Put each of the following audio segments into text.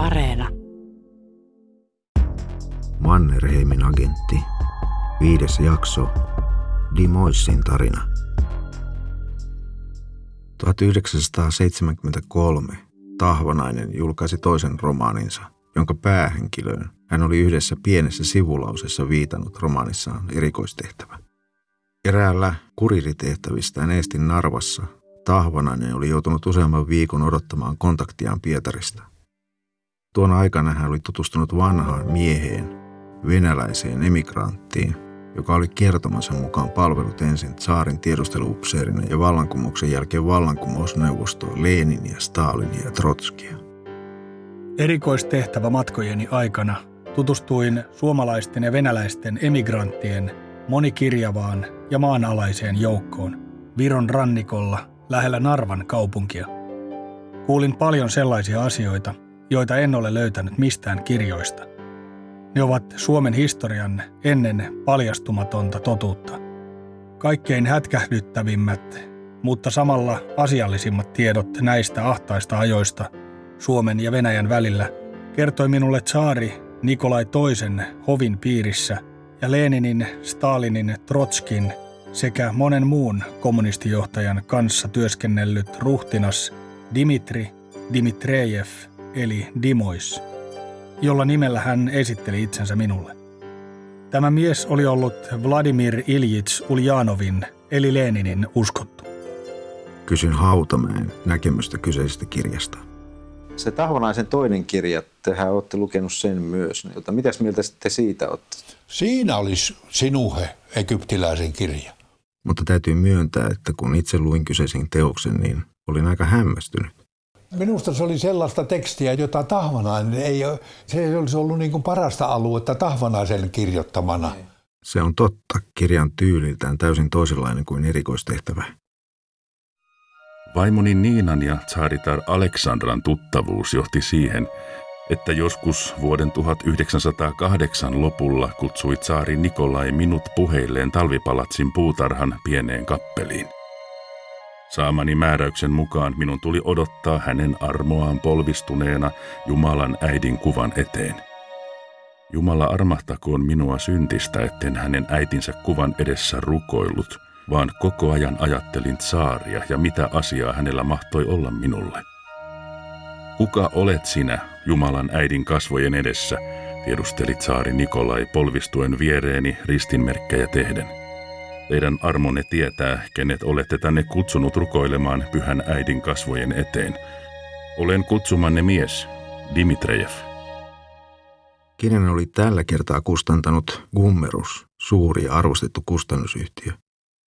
Areena. Mannerheimin agentti. Viides jakso. Dimoissin tarina. 1973 Tahvanainen julkaisi toisen romaaninsa, jonka päähenkilöön hän oli yhdessä pienessä sivulausessa viitannut romaanissaan erikoistehtävä. Eräällä kuriritehtävistään Eestin Narvassa Tahvanainen oli joutunut useamman viikon odottamaan kontaktiaan Pietarista. Tuona aikana hän oli tutustunut vanhaan mieheen, venäläiseen emigranttiin, joka oli kertomansa mukaan palvelut ensin saarin tiedusteluupseerina ja vallankumouksen jälkeen vallankumousneuvostoa Leninia, Stalinia ja Trotskia. Erikoistehtävä matkojeni aikana tutustuin suomalaisten ja venäläisten emigranttien monikirjavaan ja maanalaiseen joukkoon Viron rannikolla lähellä Narvan kaupunkia. Kuulin paljon sellaisia asioita, joita en ole löytänyt mistään kirjoista. Ne ovat Suomen historian ennen paljastumatonta totuutta. Kaikkein hätkähdyttävimmät, mutta samalla asiallisimmat tiedot näistä ahtaista ajoista Suomen ja Venäjän välillä kertoi minulle tsaari Nikolai toisen hovin piirissä ja Leninin, Stalinin, Trotskin sekä monen muun kommunistijohtajan kanssa työskennellyt ruhtinas Dimitri Dimitrejev eli Dimois, jolla nimellä hän esitteli itsensä minulle. Tämä mies oli ollut Vladimir Iljits Uljanovin eli Leninin uskottu. Kysyn Hautamäen näkemystä kyseisestä kirjasta. Se Tahvanaisen toinen kirja, tehän olette lukenut sen myös. Jota, mitäs mieltä te siitä olette? Siinä olisi Sinuhe, egyptiläisen kirja. Mutta täytyy myöntää, että kun itse luin kyseisen teoksen, niin olin aika hämmästynyt. Minusta se oli sellaista tekstiä, jota Tahvanainen ei se ei olisi ollut niin kuin parasta aluetta Tahvanaisen kirjoittamana. Se on totta, kirjan tyyliltään täysin toisenlainen kuin erikoistehtävä. Vaimoni Niinan ja Tsaritar Aleksandran tuttavuus johti siihen, että joskus vuoden 1908 lopulla kutsui tsaari Nikolai minut puheilleen talvipalatsin puutarhan pieneen kappeliin. Saamani määräyksen mukaan minun tuli odottaa hänen armoaan polvistuneena Jumalan äidin kuvan eteen. Jumala armahtakoon minua syntistä, etten hänen äitinsä kuvan edessä rukoillut, vaan koko ajan ajattelin saaria ja mitä asiaa hänellä mahtoi olla minulle. Kuka olet sinä, Jumalan äidin kasvojen edessä, tiedusteli saari Nikolai polvistuen viereeni ristinmerkkejä tehden. Teidän armonne tietää, kenet olette tänne kutsunut rukoilemaan pyhän äidin kasvojen eteen. Olen kutsumanne mies, Dimitrejev. Kenen oli tällä kertaa kustantanut Gummerus, suuri ja arvostettu kustannusyhtiö.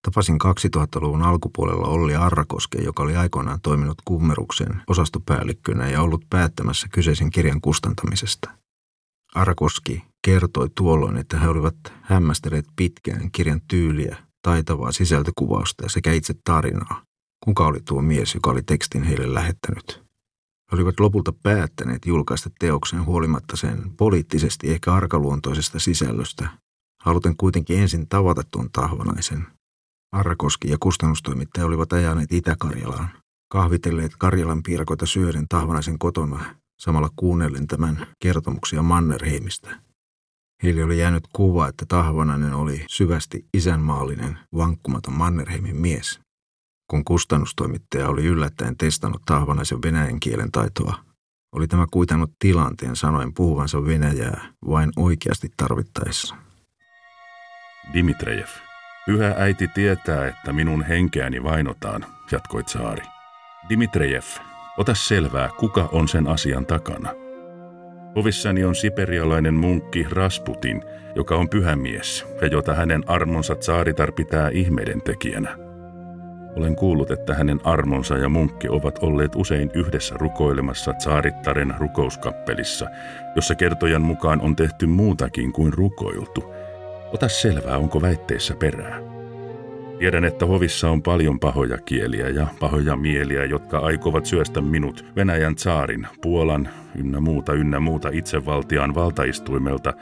Tapasin 2000-luvun alkupuolella Olli Arrakoske, joka oli aikoinaan toiminut Kummeruksen osastopäällikkönä ja ollut päättämässä kyseisen kirjan kustantamisesta. Arrakoski kertoi tuolloin, että he olivat hämmästelleet pitkään kirjan tyyliä, taitavaa sisältökuvausta sekä itse tarinaa. Kuka oli tuo mies, joka oli tekstin heille lähettänyt? He olivat lopulta päättäneet julkaista teoksen huolimatta sen poliittisesti ehkä arkaluontoisesta sisällöstä, haluten kuitenkin ensin tavata tuon tahvanaisen Arrakoski ja kustannustoimittaja olivat ajaneet Itä-Karjalaan, kahvitelleet Karjalan piirakoita syöden tahvanaisen kotona, samalla kuunnellen tämän kertomuksia Mannerheimistä. Heille oli jäänyt kuva, että Tahvanainen oli syvästi isänmaallinen, vankkumaton Mannerheimin mies. Kun kustannustoimittaja oli yllättäen testannut Tahvanaisen venäjän kielen taitoa, oli tämä kuitannut tilanteen sanoen puhuvansa venäjää vain oikeasti tarvittaessa. Dimitrejev. Pyhä äiti tietää, että minun henkeäni vainotaan, jatkoi saari. Dimitrejev, ota selvää, kuka on sen asian takana. Ovissani on siperialainen munkki Rasputin, joka on pyhämies ja jota hänen armonsa saaritar pitää ihmeiden tekijänä. Olen kuullut, että hänen armonsa ja munkki ovat olleet usein yhdessä rukoilemassa saarittaren rukouskappelissa, jossa kertojan mukaan on tehty muutakin kuin rukoiltu – Ota selvää, onko väitteissä perää. Tiedän, että hovissa on paljon pahoja kieliä ja pahoja mieliä, jotka aikovat syöstä minut Venäjän saarin, Puolan ynnä muuta ynnä muuta itsevaltiaan valtaistuimelta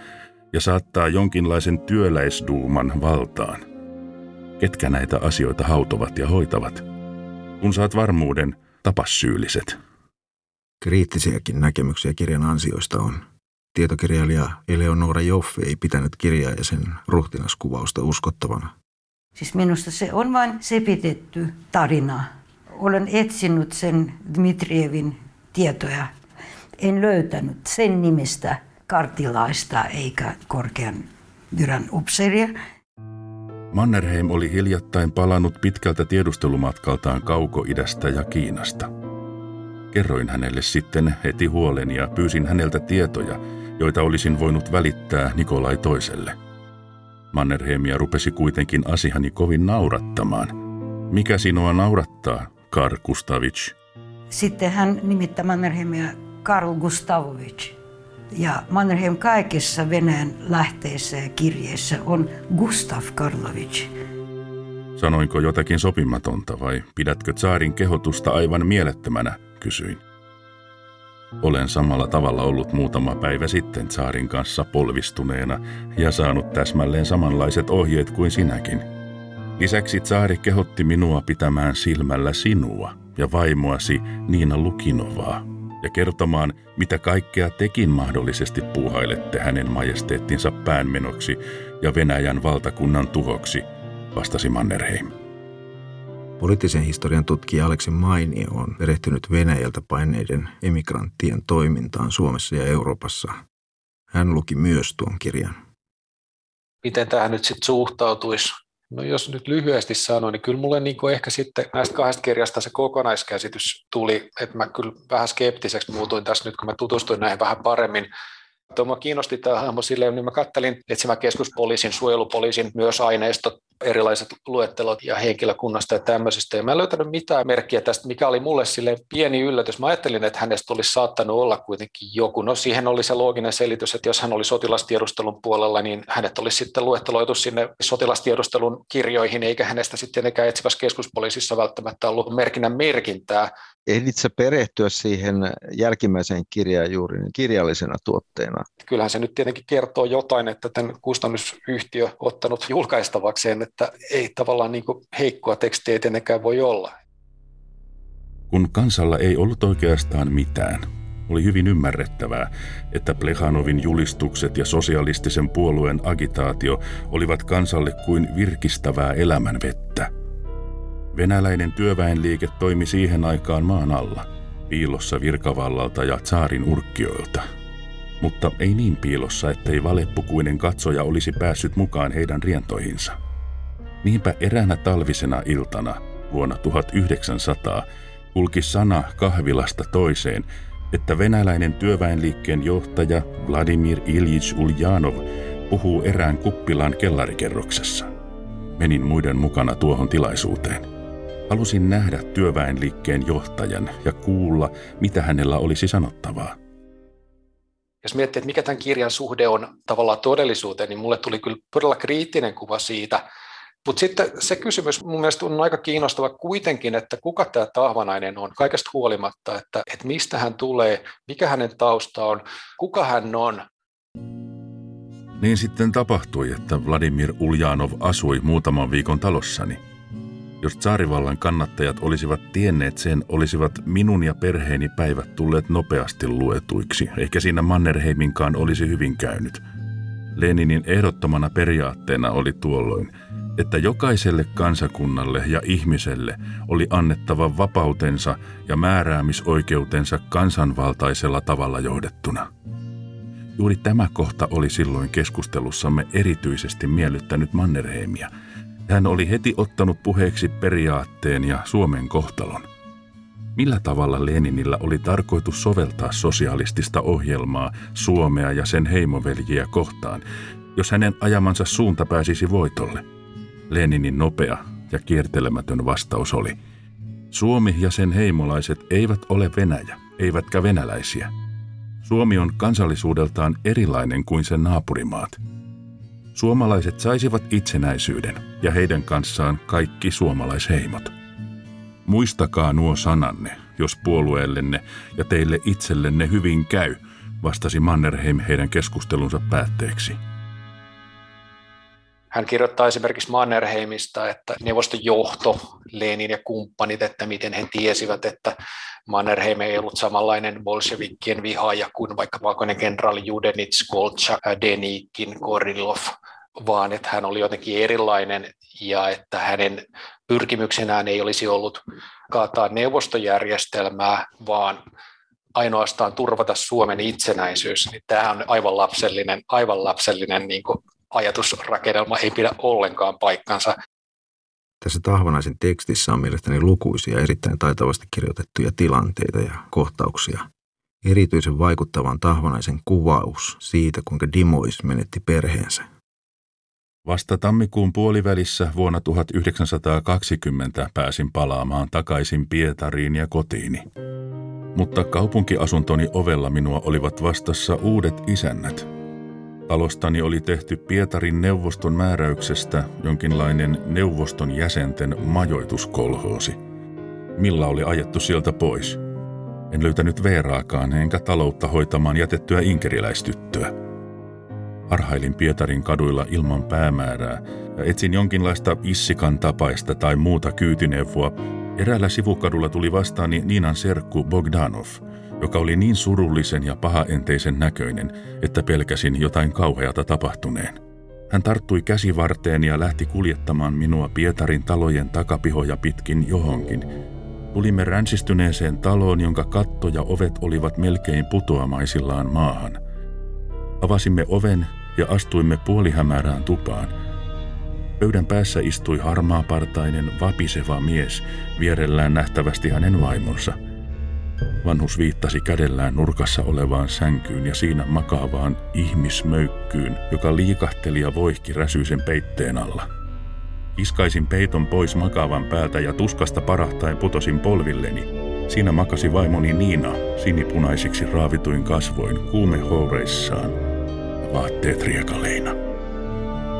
ja saattaa jonkinlaisen työläisduuman valtaan. Ketkä näitä asioita hautovat ja hoitavat? Kun saat varmuuden, tapas syylliset. Kriittisiäkin näkemyksiä kirjan ansioista on. Tietokirjailija Eleonora Joffe ei pitänyt kirjaa ja sen ruhtinaskuvausta uskottavana. Siis minusta se on vain sepitetty tarina. Olen etsinyt sen Dmitrievin tietoja. En löytänyt sen nimistä kartilaista eikä korkean viran upseeria. Mannerheim oli hiljattain palannut pitkältä tiedustelumatkaltaan kauko-idästä ja Kiinasta. Kerroin hänelle sitten heti huolen ja pyysin häneltä tietoja, joita olisin voinut välittää Nikolai toiselle. Mannerheimia rupesi kuitenkin asiani kovin naurattamaan. Mikä sinua naurattaa, Karl Gustavich? Sitten hän nimittää Mannerheimia Karl Gustavovich. Ja Mannerheim kaikissa Venäjän lähteissä ja kirjeissä on Gustav Karlovich. Sanoinko jotakin sopimatonta vai pidätkö tsaarin kehotusta aivan mielettömänä, kysyin. Olen samalla tavalla ollut muutama päivä sitten tsaarin kanssa polvistuneena ja saanut täsmälleen samanlaiset ohjeet kuin sinäkin. Lisäksi tsaari kehotti minua pitämään silmällä sinua ja vaimoasi Niina Lukinovaa ja kertomaan, mitä kaikkea tekin mahdollisesti puuhailette hänen majesteettinsa päänmenoksi ja Venäjän valtakunnan tuhoksi, vastasi Mannerheim. Poliittisen historian tutkija Aleksi Maini on perehtynyt Venäjältä paineiden emigranttien toimintaan Suomessa ja Euroopassa. Hän luki myös tuon kirjan. Miten tähän nyt sitten suhtautuisi? No jos nyt lyhyesti sanon, niin kyllä mulle niin ehkä sitten näistä kahdesta kirjasta se kokonaiskäsitys tuli, että mä kyllä vähän skeptiseksi muutuin tässä nyt, kun mä tutustuin näihin vähän paremmin. Tuo kiinnosti tämä hahmo silleen, niin mä kattelin etsimä keskuspoliisin, suojelupoliisin myös aineistot, erilaiset luettelot ja henkilökunnasta ja tämmöisestä. Ja mä en löytänyt mitään merkkiä tästä, mikä oli mulle sille pieni yllätys. Mä ajattelin, että hänestä olisi saattanut olla kuitenkin joku. No siihen oli se looginen selitys, että jos hän oli sotilastiedustelun puolella, niin hänet olisi sitten luetteloitu sinne sotilastiedustelun kirjoihin, eikä hänestä sitten enää etsivässä keskuspoliisissa välttämättä ollut merkinnän merkintää. Ehdit sä perehtyä siihen jälkimmäiseen kirjaan juuri niin kirjallisena tuotteena? Kyllähän se nyt tietenkin kertoo jotain, että tämän kustannusyhtiö ottanut julkaistavakseen, että ei tavallaan niin heikkoa tekstiä tietenkään voi olla. Kun kansalla ei ollut oikeastaan mitään, oli hyvin ymmärrettävää, että Plehanovin julistukset ja sosialistisen puolueen agitaatio olivat kansalle kuin virkistävää elämänvettä – Venäläinen työväenliike toimi siihen aikaan maan alla, piilossa virkavallalta ja tsaarin urkkioilta. Mutta ei niin piilossa, ettei valeppukuinen katsoja olisi päässyt mukaan heidän rientoihinsa. Niinpä eräänä talvisena iltana vuonna 1900 kulki sana kahvilasta toiseen, että venäläinen työväenliikkeen johtaja Vladimir Iljich Uljanov puhuu erään kuppilan kellarikerroksessa. Menin muiden mukana tuohon tilaisuuteen. Halusin nähdä työväenliikkeen johtajan ja kuulla, mitä hänellä olisi sanottavaa. Jos miettii, että mikä tämän kirjan suhde on tavallaan todellisuuteen, niin mulle tuli kyllä todella kriittinen kuva siitä. Mutta sitten se kysymys mun mielestä on aika kiinnostava kuitenkin, että kuka tämä tahvanainen on kaikesta huolimatta, että, että mistä hän tulee, mikä hänen tausta on, kuka hän on. Niin sitten tapahtui, että Vladimir Uljanov asui muutaman viikon talossani – jos tsaarivallan kannattajat olisivat tienneet sen, olisivat minun ja perheeni päivät tulleet nopeasti luetuiksi, eikä siinä Mannerheiminkaan olisi hyvin käynyt. Leninin ehdottomana periaatteena oli tuolloin, että jokaiselle kansakunnalle ja ihmiselle oli annettava vapautensa ja määräämisoikeutensa kansanvaltaisella tavalla johdettuna. Juuri tämä kohta oli silloin keskustelussamme erityisesti miellyttänyt Mannerheimia – hän oli heti ottanut puheeksi periaatteen ja Suomen kohtalon. Millä tavalla Leninillä oli tarkoitus soveltaa sosialistista ohjelmaa Suomea ja sen heimoveljiä kohtaan, jos hänen ajamansa suunta pääsisi voitolle? Leninin nopea ja kiertelemätön vastaus oli, Suomi ja sen heimolaiset eivät ole Venäjä, eivätkä venäläisiä. Suomi on kansallisuudeltaan erilainen kuin sen naapurimaat – Suomalaiset saisivat itsenäisyyden ja heidän kanssaan kaikki suomalaisheimot. Muistakaa nuo sananne, jos puolueellenne ja teille itsellenne hyvin käy, vastasi Mannerheim heidän keskustelunsa päätteeksi. Hän kirjoittaa esimerkiksi Mannerheimista, että neuvostojohto, Lenin ja kumppanit, että miten he tiesivät, että Mannerheim ei ollut samanlainen bolshevikkien vihaaja kuin vaikka valkoinen kenraali Judenits, Kolchak, Denikin, Korillov, vaan että hän oli jotenkin erilainen ja että hänen pyrkimyksenään ei olisi ollut kaataa neuvostojärjestelmää, vaan ainoastaan turvata Suomen itsenäisyys, niin tämä on aivan lapsellinen, aivan lapsellinen niin kuin ajatusrakennelma, ei pidä ollenkaan paikkansa. Tässä Tahvanaisen tekstissä on mielestäni lukuisia erittäin taitavasti kirjoitettuja tilanteita ja kohtauksia. Erityisen vaikuttavan Tahvanaisen kuvaus siitä, kuinka Dimois menetti perheensä. Vasta tammikuun puolivälissä vuonna 1920 pääsin palaamaan takaisin Pietariin ja kotiini. Mutta kaupunkiasuntoni ovella minua olivat vastassa uudet isännät. Talostani oli tehty Pietarin neuvoston määräyksestä jonkinlainen neuvoston jäsenten majoituskolhoosi. Milla oli ajettu sieltä pois. En löytänyt Veeraakaan enkä taloutta hoitamaan jätettyä inkeriläistyttöä. Arhailin Pietarin kaduilla ilman päämäärää ja etsin jonkinlaista issikan tapaista tai muuta kyytineuvoa. Eräällä sivukadulla tuli vastaani Niinan serkku Bogdanov, joka oli niin surullisen ja pahaenteisen näköinen, että pelkäsin jotain kauheata tapahtuneen. Hän tarttui käsivarteen ja lähti kuljettamaan minua Pietarin talojen takapihoja pitkin johonkin. Tulimme ränsistyneeseen taloon, jonka katto ja ovet olivat melkein putoamaisillaan maahan. Avasimme oven ja astuimme puolihämärään tupaan. Pöydän päässä istui harmaapartainen, vapiseva mies, vierellään nähtävästi hänen vaimonsa. Vanhus viittasi kädellään nurkassa olevaan sänkyyn ja siinä makaavaan ihmismöykkyyn, joka liikahteli ja voihki räsyisen peitteen alla. Kiskaisin peiton pois makaavan päältä ja tuskasta parahtain putosin polvilleni. Siinä makasi vaimoni Niina sinipunaisiksi raavituin kasvoin kuumehoureissaan vaatteet riekaleina.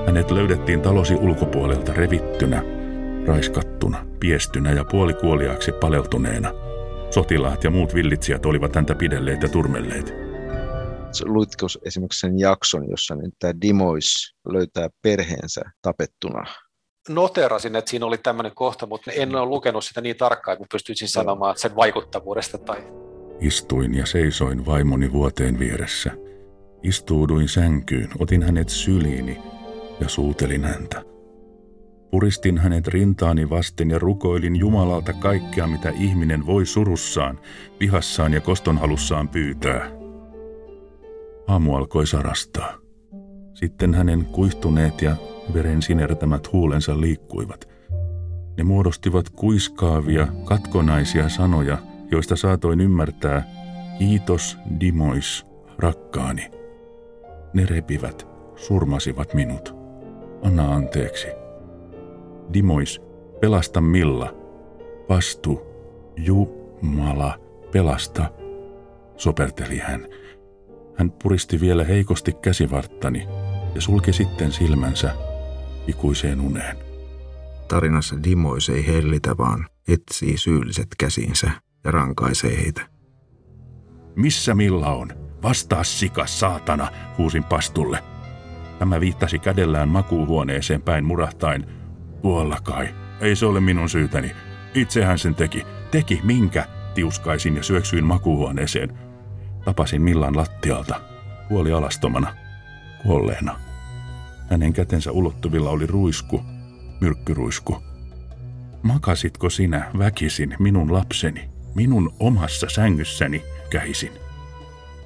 Hänet löydettiin talosi ulkopuolelta revittynä, raiskattuna, piestynä ja puolikuoliaaksi paleltuneena. Sotilaat ja muut villitsijät olivat häntä pidelleet ja turmelleet. Luitko esimerkiksi sen jakson, jossa niin tämä Dimois löytää perheensä tapettuna? Noterasin, että siinä oli tämmöinen kohta, mutta en ole lukenut sitä niin tarkkaan, kun pystyisin sanomaan sen vaikuttavuudesta. Tai... Istuin ja seisoin vaimoni vuoteen vieressä – Istuuduin sänkyyn, otin hänet syliini ja suutelin häntä. Puristin hänet rintaani vasten ja rukoilin Jumalalta kaikkea, mitä ihminen voi surussaan, vihassaan ja kostonhalussaan pyytää. Aamu alkoi sarastaa. Sitten hänen kuihtuneet ja veren sinertämät huulensa liikkuivat. Ne muodostivat kuiskaavia, katkonaisia sanoja, joista saatoin ymmärtää, kiitos Dimois, rakkaani. Ne repivät, surmasivat minut. Anna anteeksi. Dimois, pelasta Milla. Vastu, Jumala, pelasta, soperteli hän. Hän puristi vielä heikosti käsivarttani ja sulki sitten silmänsä ikuiseen uneen. Tarinassa Dimois ei hellitä, vaan etsii syylliset käsinsä ja rankaisee heitä. Missä Milla on? Vastaa sika, saatana, huusin pastulle. Tämä viittasi kädellään makuuhuoneeseen päin murahtain. Tuolla kai. Ei se ole minun syytäni. Itsehän sen teki. Teki minkä? Tiuskaisin ja syöksyin makuuhuoneeseen. Tapasin Millan lattialta, puoli alastomana, kuolleena. Hänen kätensä ulottuvilla oli ruisku, myrkkyruisku. Makasitko sinä väkisin minun lapseni, minun omassa sängyssäni, kähisin.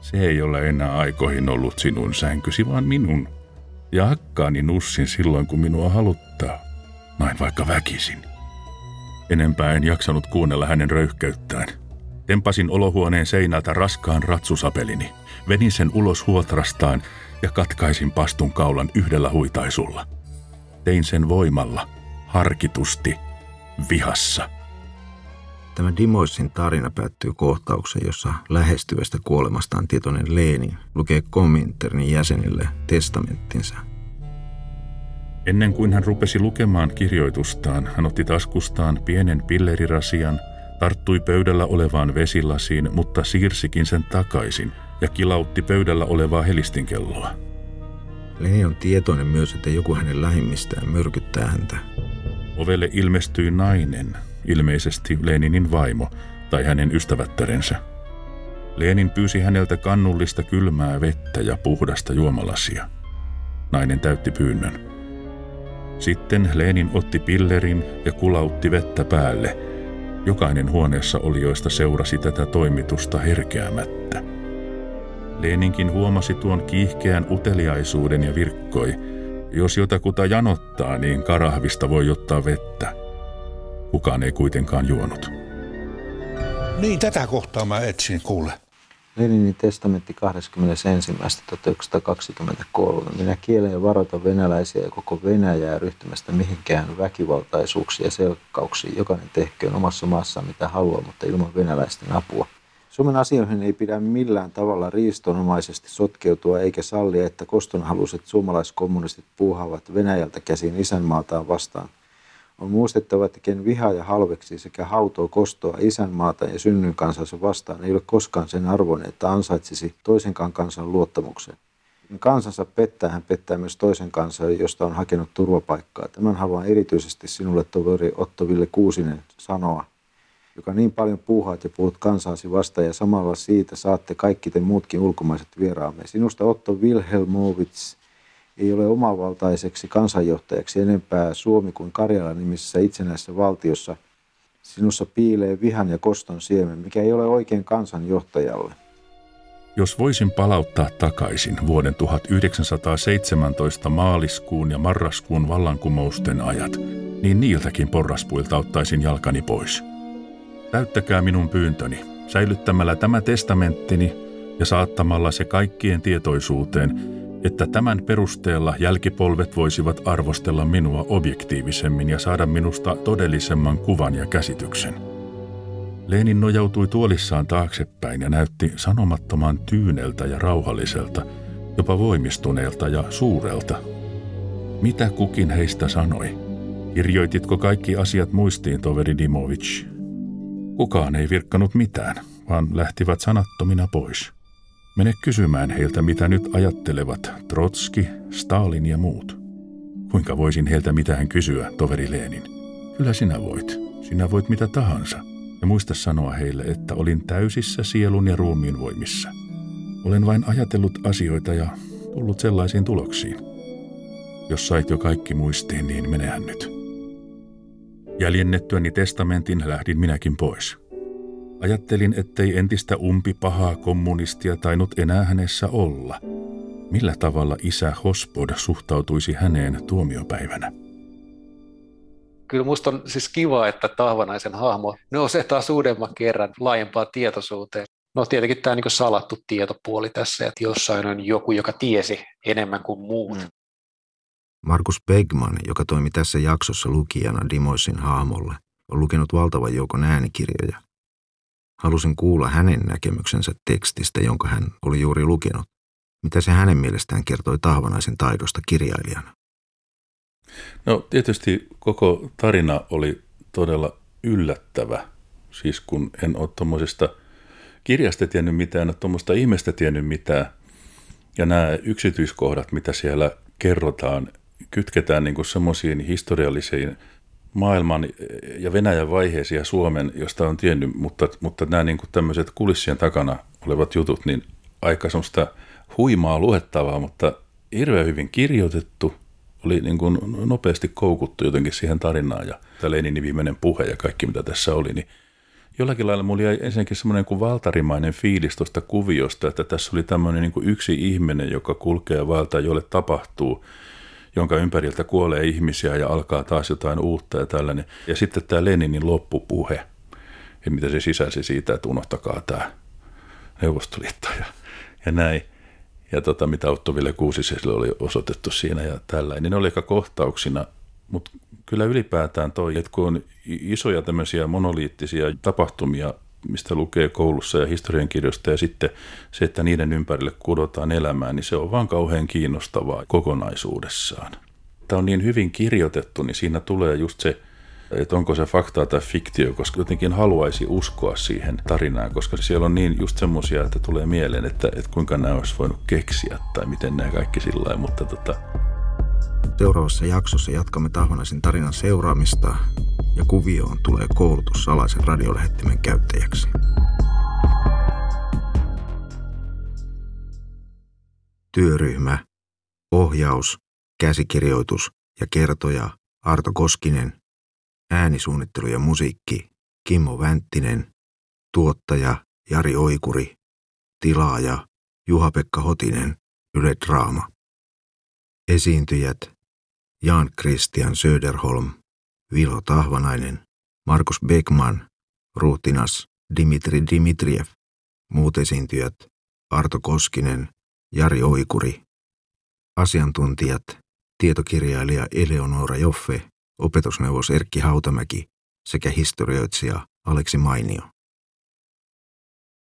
Se ei ole enää aikoihin ollut sinun sänkysi, vaan minun. Ja hakkaani nussin silloin, kun minua haluttaa. Näin vaikka väkisin. Enempää en jaksanut kuunnella hänen röyhkeyttään. Tempasin olohuoneen seinältä raskaan ratsusapelini. Venin sen ulos huotrastaan ja katkaisin pastun kaulan yhdellä huitaisulla. Tein sen voimalla, harkitusti, vihassa – Tämä Dimoisin tarina päättyy kohtaukseen, jossa lähestyvästä kuolemastaan tietoinen Leeni lukee Kominternin jäsenille testamenttinsa. Ennen kuin hän rupesi lukemaan kirjoitustaan, hän otti taskustaan pienen pillerirasian, tarttui pöydällä olevaan vesilasiin, mutta siirsikin sen takaisin ja kilautti pöydällä olevaa helistinkelloa. Lenin on tietoinen myös, että joku hänen lähimmistään myrkyttää häntä. Ovelle ilmestyi nainen, ilmeisesti Leninin vaimo tai hänen ystävättärensä. Lenin pyysi häneltä kannullista kylmää vettä ja puhdasta juomalasia. Nainen täytti pyynnön. Sitten Lenin otti pillerin ja kulautti vettä päälle. Jokainen huoneessa olijoista seurasi tätä toimitusta herkeämättä. Leninkin huomasi tuon kiihkeän uteliaisuuden ja virkkoi. Jos jotakuta janottaa, niin karahvista voi ottaa vettä. Kukaan ei kuitenkaan juonut. Niin, tätä kohtaa mä etsin, kuule. Leninin testamentti 21.1923. Minä kielen ja varoitan venäläisiä ja koko Venäjää ryhtymästä mihinkään väkivaltaisuuksiin ja selkkauksiin. Jokainen tehköön omassa maassaan mitä haluaa, mutta ilman venäläisten apua. Suomen asioihin ei pidä millään tavalla riistonomaisesti sotkeutua eikä sallia, että kostonhaluiset suomalaiskommunistit puuhaavat Venäjältä käsin isänmaataan vastaan. On muistettava, että ken vihaa ja halveksi sekä hautoo kostoa isänmaata ja synnyn kansansa vastaan ei ole koskaan sen arvoinen, että ansaitsisi toisenkaan kansan luottamuksen. Kansansa pettää, hän pettää myös toisen kansan, josta on hakenut turvapaikkaa. Tämän haluan erityisesti sinulle, toveri Otto Ville Kuusinen, sanoa, joka niin paljon puuhaat ja puhut kansaasi vastaan ja samalla siitä saatte kaikki te muutkin ulkomaiset vieraamme. Sinusta Otto Wilhelmovits ei ole omavaltaiseksi kansanjohtajaksi enempää Suomi kuin Karjala nimisessä itsenäisessä valtiossa. Sinussa piilee vihan ja koston siemen, mikä ei ole oikein kansanjohtajalle. Jos voisin palauttaa takaisin vuoden 1917 maaliskuun ja marraskuun vallankumousten ajat, niin niiltäkin porraspuilta ottaisin jalkani pois. Täyttäkää minun pyyntöni, säilyttämällä tämä testamenttini ja saattamalla se kaikkien tietoisuuteen, että tämän perusteella jälkipolvet voisivat arvostella minua objektiivisemmin ja saada minusta todellisemman kuvan ja käsityksen. Lenin nojautui tuolissaan taaksepäin ja näytti sanomattoman tyyneltä ja rauhalliselta, jopa voimistuneelta ja suurelta. Mitä kukin heistä sanoi? Kirjoititko kaikki asiat muistiin, toveri Dimovic? Kukaan ei virkkanut mitään, vaan lähtivät sanattomina pois. Mene kysymään heiltä, mitä nyt ajattelevat Trotski, Stalin ja muut. Kuinka voisin heiltä mitään kysyä, toveri Lenin? Kyllä sinä voit. Sinä voit mitä tahansa. Ja muista sanoa heille, että olin täysissä sielun ja ruumiin voimissa. Olen vain ajatellut asioita ja tullut sellaisiin tuloksiin. Jos sait jo kaikki muistiin, niin menehän nyt. Jäljennettyäni testamentin lähdin minäkin pois. Ajattelin, ettei entistä umpi pahaa kommunistia tainnut enää hänessä olla. Millä tavalla isä Hospod suhtautuisi häneen tuomiopäivänä? Kyllä musta on siis kiva, että Tahvanaisen hahmo nousee taas uudemman kerran laajempaan tietoisuuteen. No tietenkin tämä niin salattu tietopuoli tässä, että jossain on joku, joka tiesi enemmän kuin muut. Mm. Markus Begman, joka toimi tässä jaksossa lukijana Dimoisin hahmolle, on lukenut valtavan joukon äänikirjoja. Halusin kuulla hänen näkemyksensä tekstistä, jonka hän oli juuri lukenut. Mitä se hänen mielestään kertoi Tahvanaisen taidosta kirjailijana? No tietysti koko tarina oli todella yllättävä. Siis kun en ole tuommoisesta kirjasta tiennyt mitään, en tuommoista ihmestä tiennyt mitään. Ja nämä yksityiskohdat, mitä siellä kerrotaan, kytketään niin semmoisiin historiallisiin maailman ja Venäjän vaiheisiin ja Suomen, josta on tiennyt, mutta, mutta nämä niin tämmöiset kulissien takana olevat jutut, niin aika semmoista huimaa luettavaa, mutta hirveän hyvin kirjoitettu, oli niin kuin nopeasti koukuttu jotenkin siihen tarinaan ja tämä Leninin viimeinen puhe ja kaikki mitä tässä oli, niin jollakin lailla mulla jäi ensinnäkin semmoinen kuin valtarimainen fiilis tuosta kuviosta, että tässä oli tämmöinen niin kuin yksi ihminen, joka kulkee valta, jolle tapahtuu jonka ympäriltä kuolee ihmisiä ja alkaa taas jotain uutta ja tällainen. Ja sitten tämä Leninin loppupuhe, ja mitä se sisälsi siitä, että unohtakaa tämä Neuvostoliitto ja, ja näin. Ja tota, mitä Otto Ville Kuusiselle oli osoitettu siinä ja tällä. Niin ne oli aika kohtauksina, mutta kyllä ylipäätään toi, että kun on isoja tämmöisiä monoliittisia tapahtumia mistä lukee koulussa ja historiankirjoista ja sitten se, että niiden ympärille kudotaan elämään, niin se on vaan kauhean kiinnostavaa kokonaisuudessaan. Tämä on niin hyvin kirjoitettu, niin siinä tulee just se että onko se faktaa tai fiktio, koska jotenkin haluaisi uskoa siihen tarinaan, koska siellä on niin just semmoisia, että tulee mieleen, että, että kuinka nämä olisi voinut keksiä tai miten nämä kaikki sillä lailla, mutta tota... Seuraavassa jaksossa jatkamme Tahvanaisen tarinan seuraamista. Ja kuvioon tulee koulutus salaisen radiolähettimen käyttäjäksi. Työryhmä, ohjaus, käsikirjoitus ja kertoja Arto Koskinen, äänisuunnittelu ja musiikki Kimmo Vänttinen, tuottaja Jari Oikuri, tilaaja Juha-Pekka Hotinen, Yle Draama. Esiintyjät Jan Christian Söderholm, Vilo Tahvanainen, Markus Beckman, ruhtinas Dimitri Dimitriev, muut esiintyjät Arto Koskinen, Jari Oikuri, asiantuntijat tietokirjailija Eleonora Joffe, opetusneuvos Erkki Hautamäki sekä historioitsija Aleksi Mainio.